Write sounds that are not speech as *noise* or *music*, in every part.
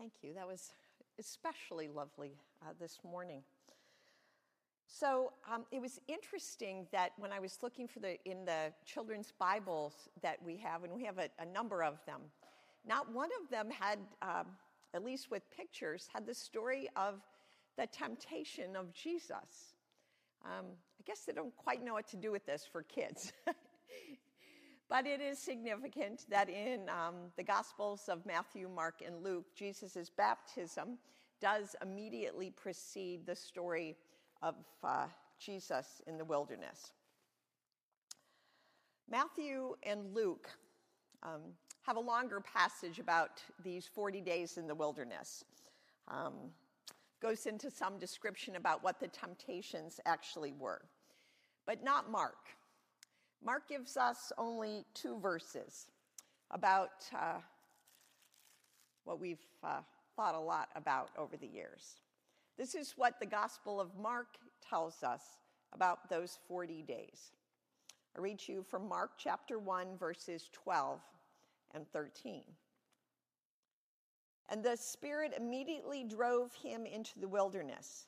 Thank you. That was especially lovely uh, this morning. So um, it was interesting that when I was looking for the in the children's Bibles that we have, and we have a, a number of them, not one of them had, um, at least with pictures, had the story of the temptation of Jesus. Um, I guess they don't quite know what to do with this for kids. *laughs* but it is significant that in um, the Gospels of Matthew, Mark, and Luke, Jesus' baptism does immediately precede the story of uh, Jesus in the wilderness. Matthew and Luke um, have a longer passage about these 40 days in the wilderness. Um, goes into some description about what the temptations actually were, but not Mark. Mark gives us only two verses about uh, what we've uh, thought a lot about over the years. This is what the Gospel of Mark tells us about those 40 days. I read to you from Mark chapter 1, verses 12 and 13. And the Spirit immediately drove him into the wilderness.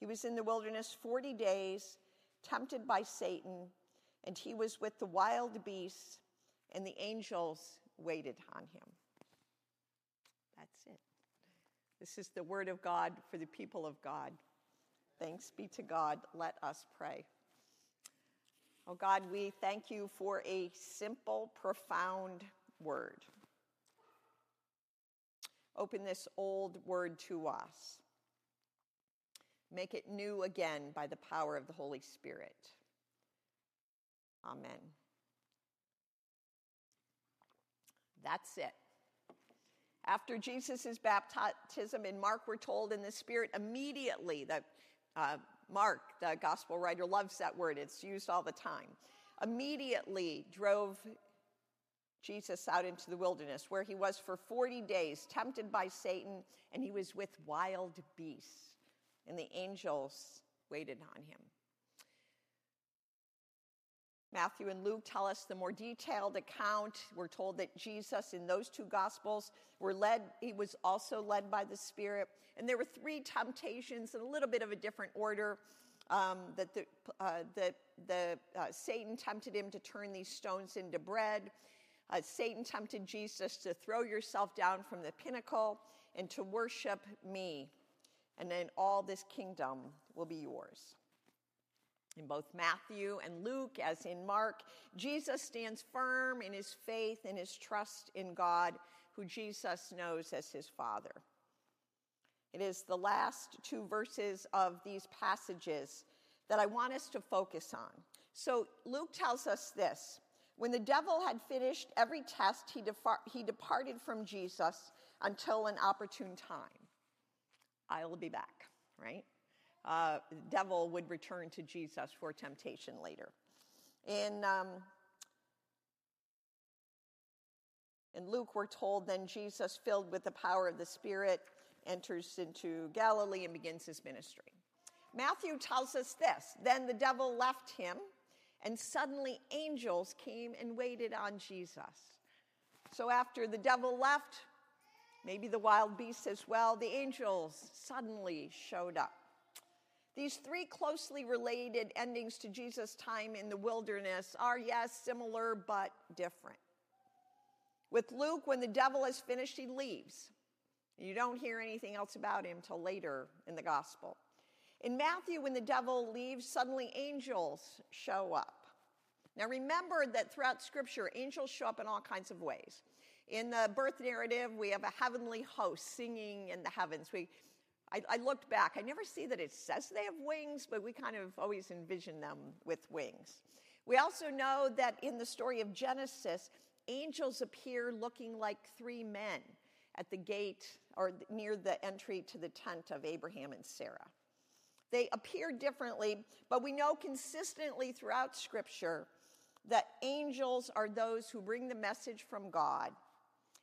He was in the wilderness 40 days, tempted by Satan, and he was with the wild beasts, and the angels waited on him. That's it. This is the word of God for the people of God. Thanks be to God. Let us pray. Oh God, we thank you for a simple, profound word. Open this old word to us. Make it new again by the power of the Holy Spirit. Amen. That's it. After Jesus' baptism in Mark, we're told in the Spirit immediately that uh, Mark, the gospel writer, loves that word. It's used all the time. Immediately drove Jesus out into the wilderness, where he was for 40 days, tempted by Satan, and he was with wild beasts, and the angels waited on him. Matthew and Luke tell us the more detailed account. We're told that Jesus, in those two gospels, were led, he was also led by the Spirit. And there were three temptations in a little bit of a different order. Um, that the, uh, the, the uh, Satan tempted him to turn these stones into bread. Uh, Satan tempted Jesus to throw yourself down from the pinnacle and to worship me, and then all this kingdom will be yours. In both Matthew and Luke, as in Mark, Jesus stands firm in his faith and his trust in God, who Jesus knows as his Father. It is the last two verses of these passages that I want us to focus on. So Luke tells us this When the devil had finished every test, he, defar- he departed from Jesus until an opportune time. I'll be back, right? Uh, devil would return to Jesus for temptation later. In, um, in Luke, we're told then Jesus, filled with the power of the Spirit, enters into Galilee and begins his ministry. Matthew tells us this then the devil left him, and suddenly angels came and waited on Jesus. So after the devil left, maybe the wild beasts as well, the angels suddenly showed up. These three closely related endings to Jesus' time in the wilderness are, yes, similar but different. With Luke, when the devil has finished, he leaves. You don't hear anything else about him till later in the gospel. In Matthew, when the devil leaves, suddenly angels show up. Now remember that throughout Scripture, angels show up in all kinds of ways. In the birth narrative, we have a heavenly host singing in the heavens. We I, I, looked back. I never see that it says they have wings, but we kind of always envision them with wings. We also know that in the story of Genesis, angels appear looking like three men at the gate or near the entry to the tent of Abraham and Sarah. They appear differently, but we know consistently throughout Scripture that angels are those who bring the message from God.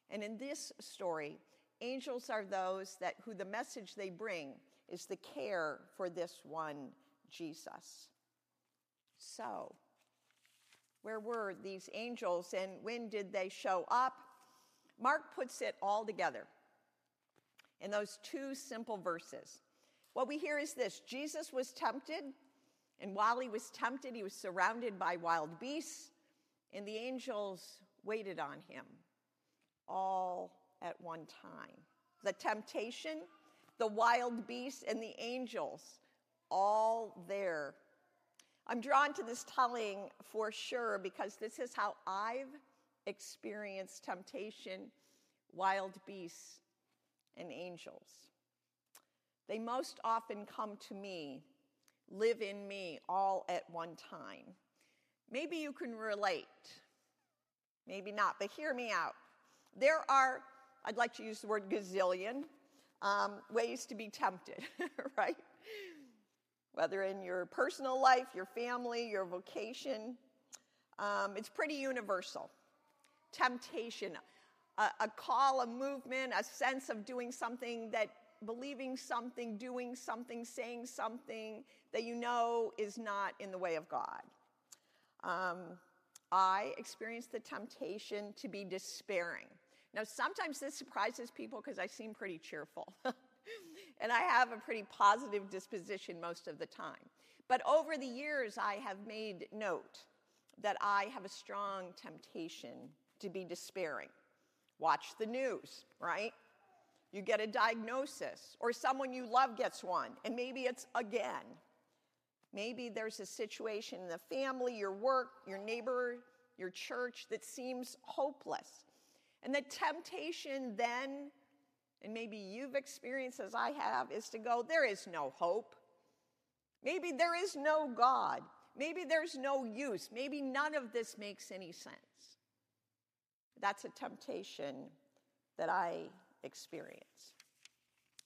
And in this story, Angels are those that who the message they bring is the care for this one Jesus. So, where were these angels and when did they show up? Mark puts it all together. in those two simple verses. What we hear is this Jesus was tempted, and while he was tempted, he was surrounded by wild beasts, and the angels waited on him all at one time. The temptation, the wild beasts, and the angels all there. I'm drawn to this telling for sure because this is how I've experienced temptation, wild beasts, and angels. They most often come to me, live in me all at one time. Maybe you can relate, maybe not, but hear me out. There are, I'd like to use the word gazillion, um, ways to be tempted, *laughs* right? Whether in your personal life, your family, your vocation, um, it's pretty universal. Temptation, a, a call, a movement, a sense of doing something that believing something, doing something, saying something that you know is not in the way of God. Um, I experienced the temptation to be despairing. Now, sometimes this surprises people because I seem pretty cheerful. *laughs* and I have a pretty positive disposition most of the time. But over the years, I have made note that I have a strong temptation to be despairing. Watch the news, right? You get a diagnosis, or someone you love gets one, and maybe it's again. Maybe there's a situation in the family, your work, your neighbor, your church that seems hopeless. And the temptation then, and maybe you've experienced as I have, is to go, there is no hope. Maybe there is no God. Maybe there's no use. Maybe none of this makes any sense. That's a temptation that I experience.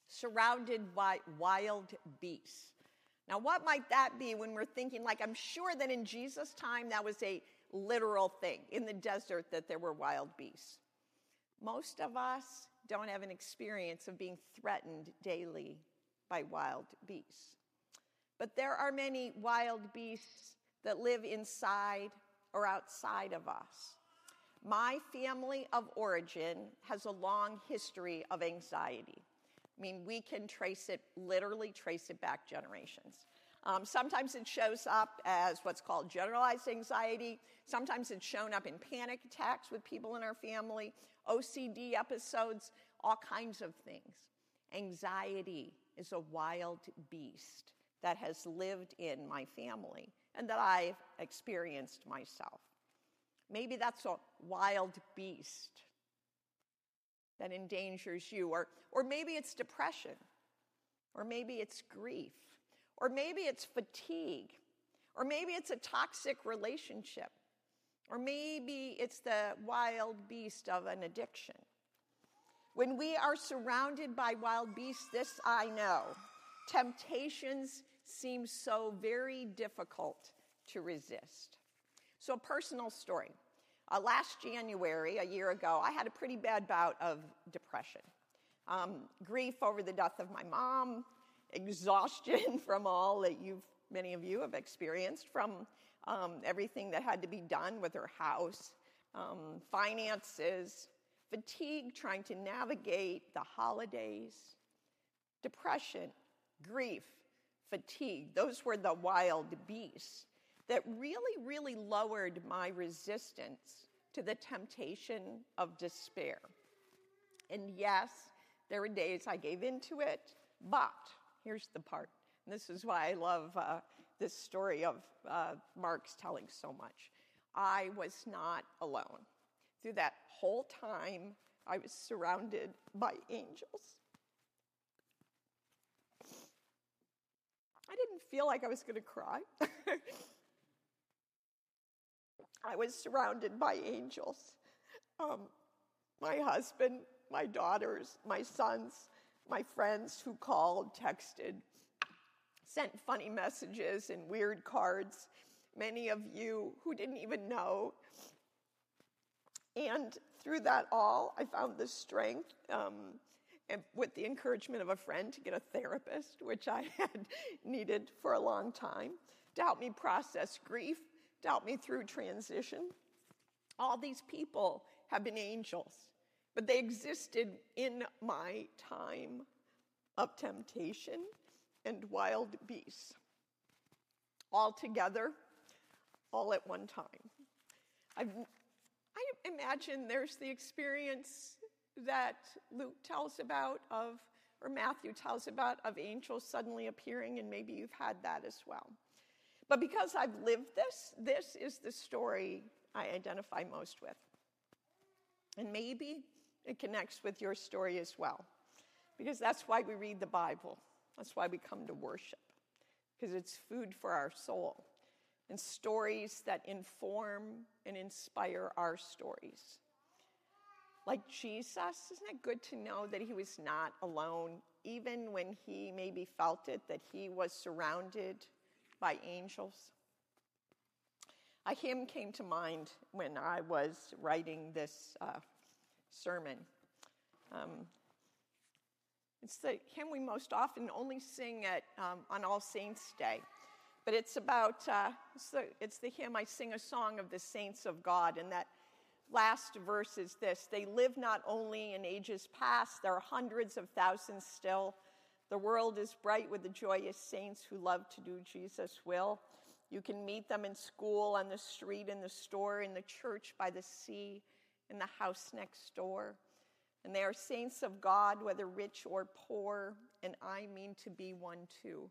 Surrounded by wild beasts. Now, what might that be when we're thinking, like, I'm sure that in Jesus' time that was a literal thing in the desert that there were wild beasts. Most of us don't have an experience of being threatened daily by wild beasts. But there are many wild beasts that live inside or outside of us. My family of origin has a long history of anxiety. I mean, we can trace it, literally trace it back generations. Um, sometimes it shows up as what's called generalized anxiety. Sometimes it's shown up in panic attacks with people in our family, OCD episodes, all kinds of things. Anxiety is a wild beast that has lived in my family and that I've experienced myself. Maybe that's a wild beast that endangers you, or, or maybe it's depression, or maybe it's grief, or maybe it's fatigue, or maybe it's a toxic relationship, or maybe it's the wild beast of an addiction. When we are surrounded by wild beasts, this I know temptations seem so very difficult to resist. So, a personal story. Uh, last January, a year ago, I had a pretty bad bout of depression. Um, grief over the death of my mom, exhaustion *laughs* from all that you've, many of you have experienced, from um, everything that had to be done with her house, um, finances, fatigue trying to navigate the holidays, depression, grief, fatigue. Those were the wild beasts that really, really lowered my resistance to the temptation of despair. And yes, there were days I gave into it, but here's the part. And this is why I love uh, this story of uh, Mark's telling so much. I was not alone. Through that whole time, I was surrounded by angels. I didn't feel like I was going to cry. *laughs* I was surrounded by angels. Um, my husband, my daughters, my sons, my friends who called, texted, sent funny messages and weird cards, many of you who didn't even know. And through that all, I found the strength, um, and with the encouragement of a friend, to get a therapist, which I *laughs* had needed for a long time, to help me process grief to help me through transition. All these people have been angels. But they existed in my time of temptation and wild beasts, all together, all at one time. I've, I imagine there's the experience that Luke tells about of, or Matthew tells about, of angels suddenly appearing, and maybe you've had that as well. But because I've lived this, this is the story I identify most with. And maybe it connects with your story as well, because that's why we read the Bible. That's why we come to worship, because it's food for our soul and stories that inform and inspire our stories. Like Jesus, isn't it good to know that he was not alone, even when he maybe felt it, that he was surrounded by angels? A hymn came to mind when I was writing this uh, sermon. Um, it's the hymn we most often only sing at, um, on All Saints' Day. But it's about, uh, it's, the, it's the hymn I sing a song of the saints of God. And that last verse is this They live not only in ages past, there are hundreds of thousands still. The world is bright with the joyous saints who love to do Jesus' will. You can meet them in school, on the street, in the store, in the church, by the sea, in the house next door. And they are saints of God, whether rich or poor, and I mean to be one too.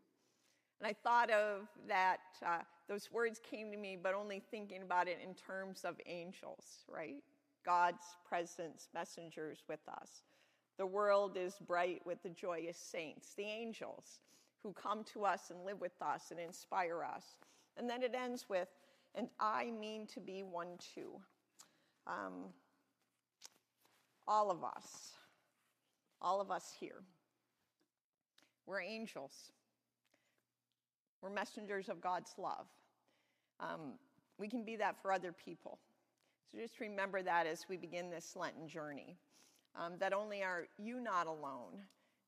And I thought of that, uh, those words came to me, but only thinking about it in terms of angels, right? God's presence, messengers with us. The world is bright with the joyous saints, the angels who come to us and live with us and inspire us. And then it ends with, and I mean to be one too. Um, all of us, all of us here, we're angels. We're messengers of God's love. Um, we can be that for other people. So just remember that as we begin this Lenten journey. Um, that only are you not alone,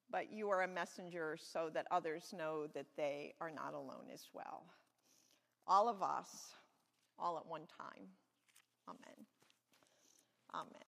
but you are a messenger so that others know that they are not alone as well. All of us, all at one time. Amen. Amen.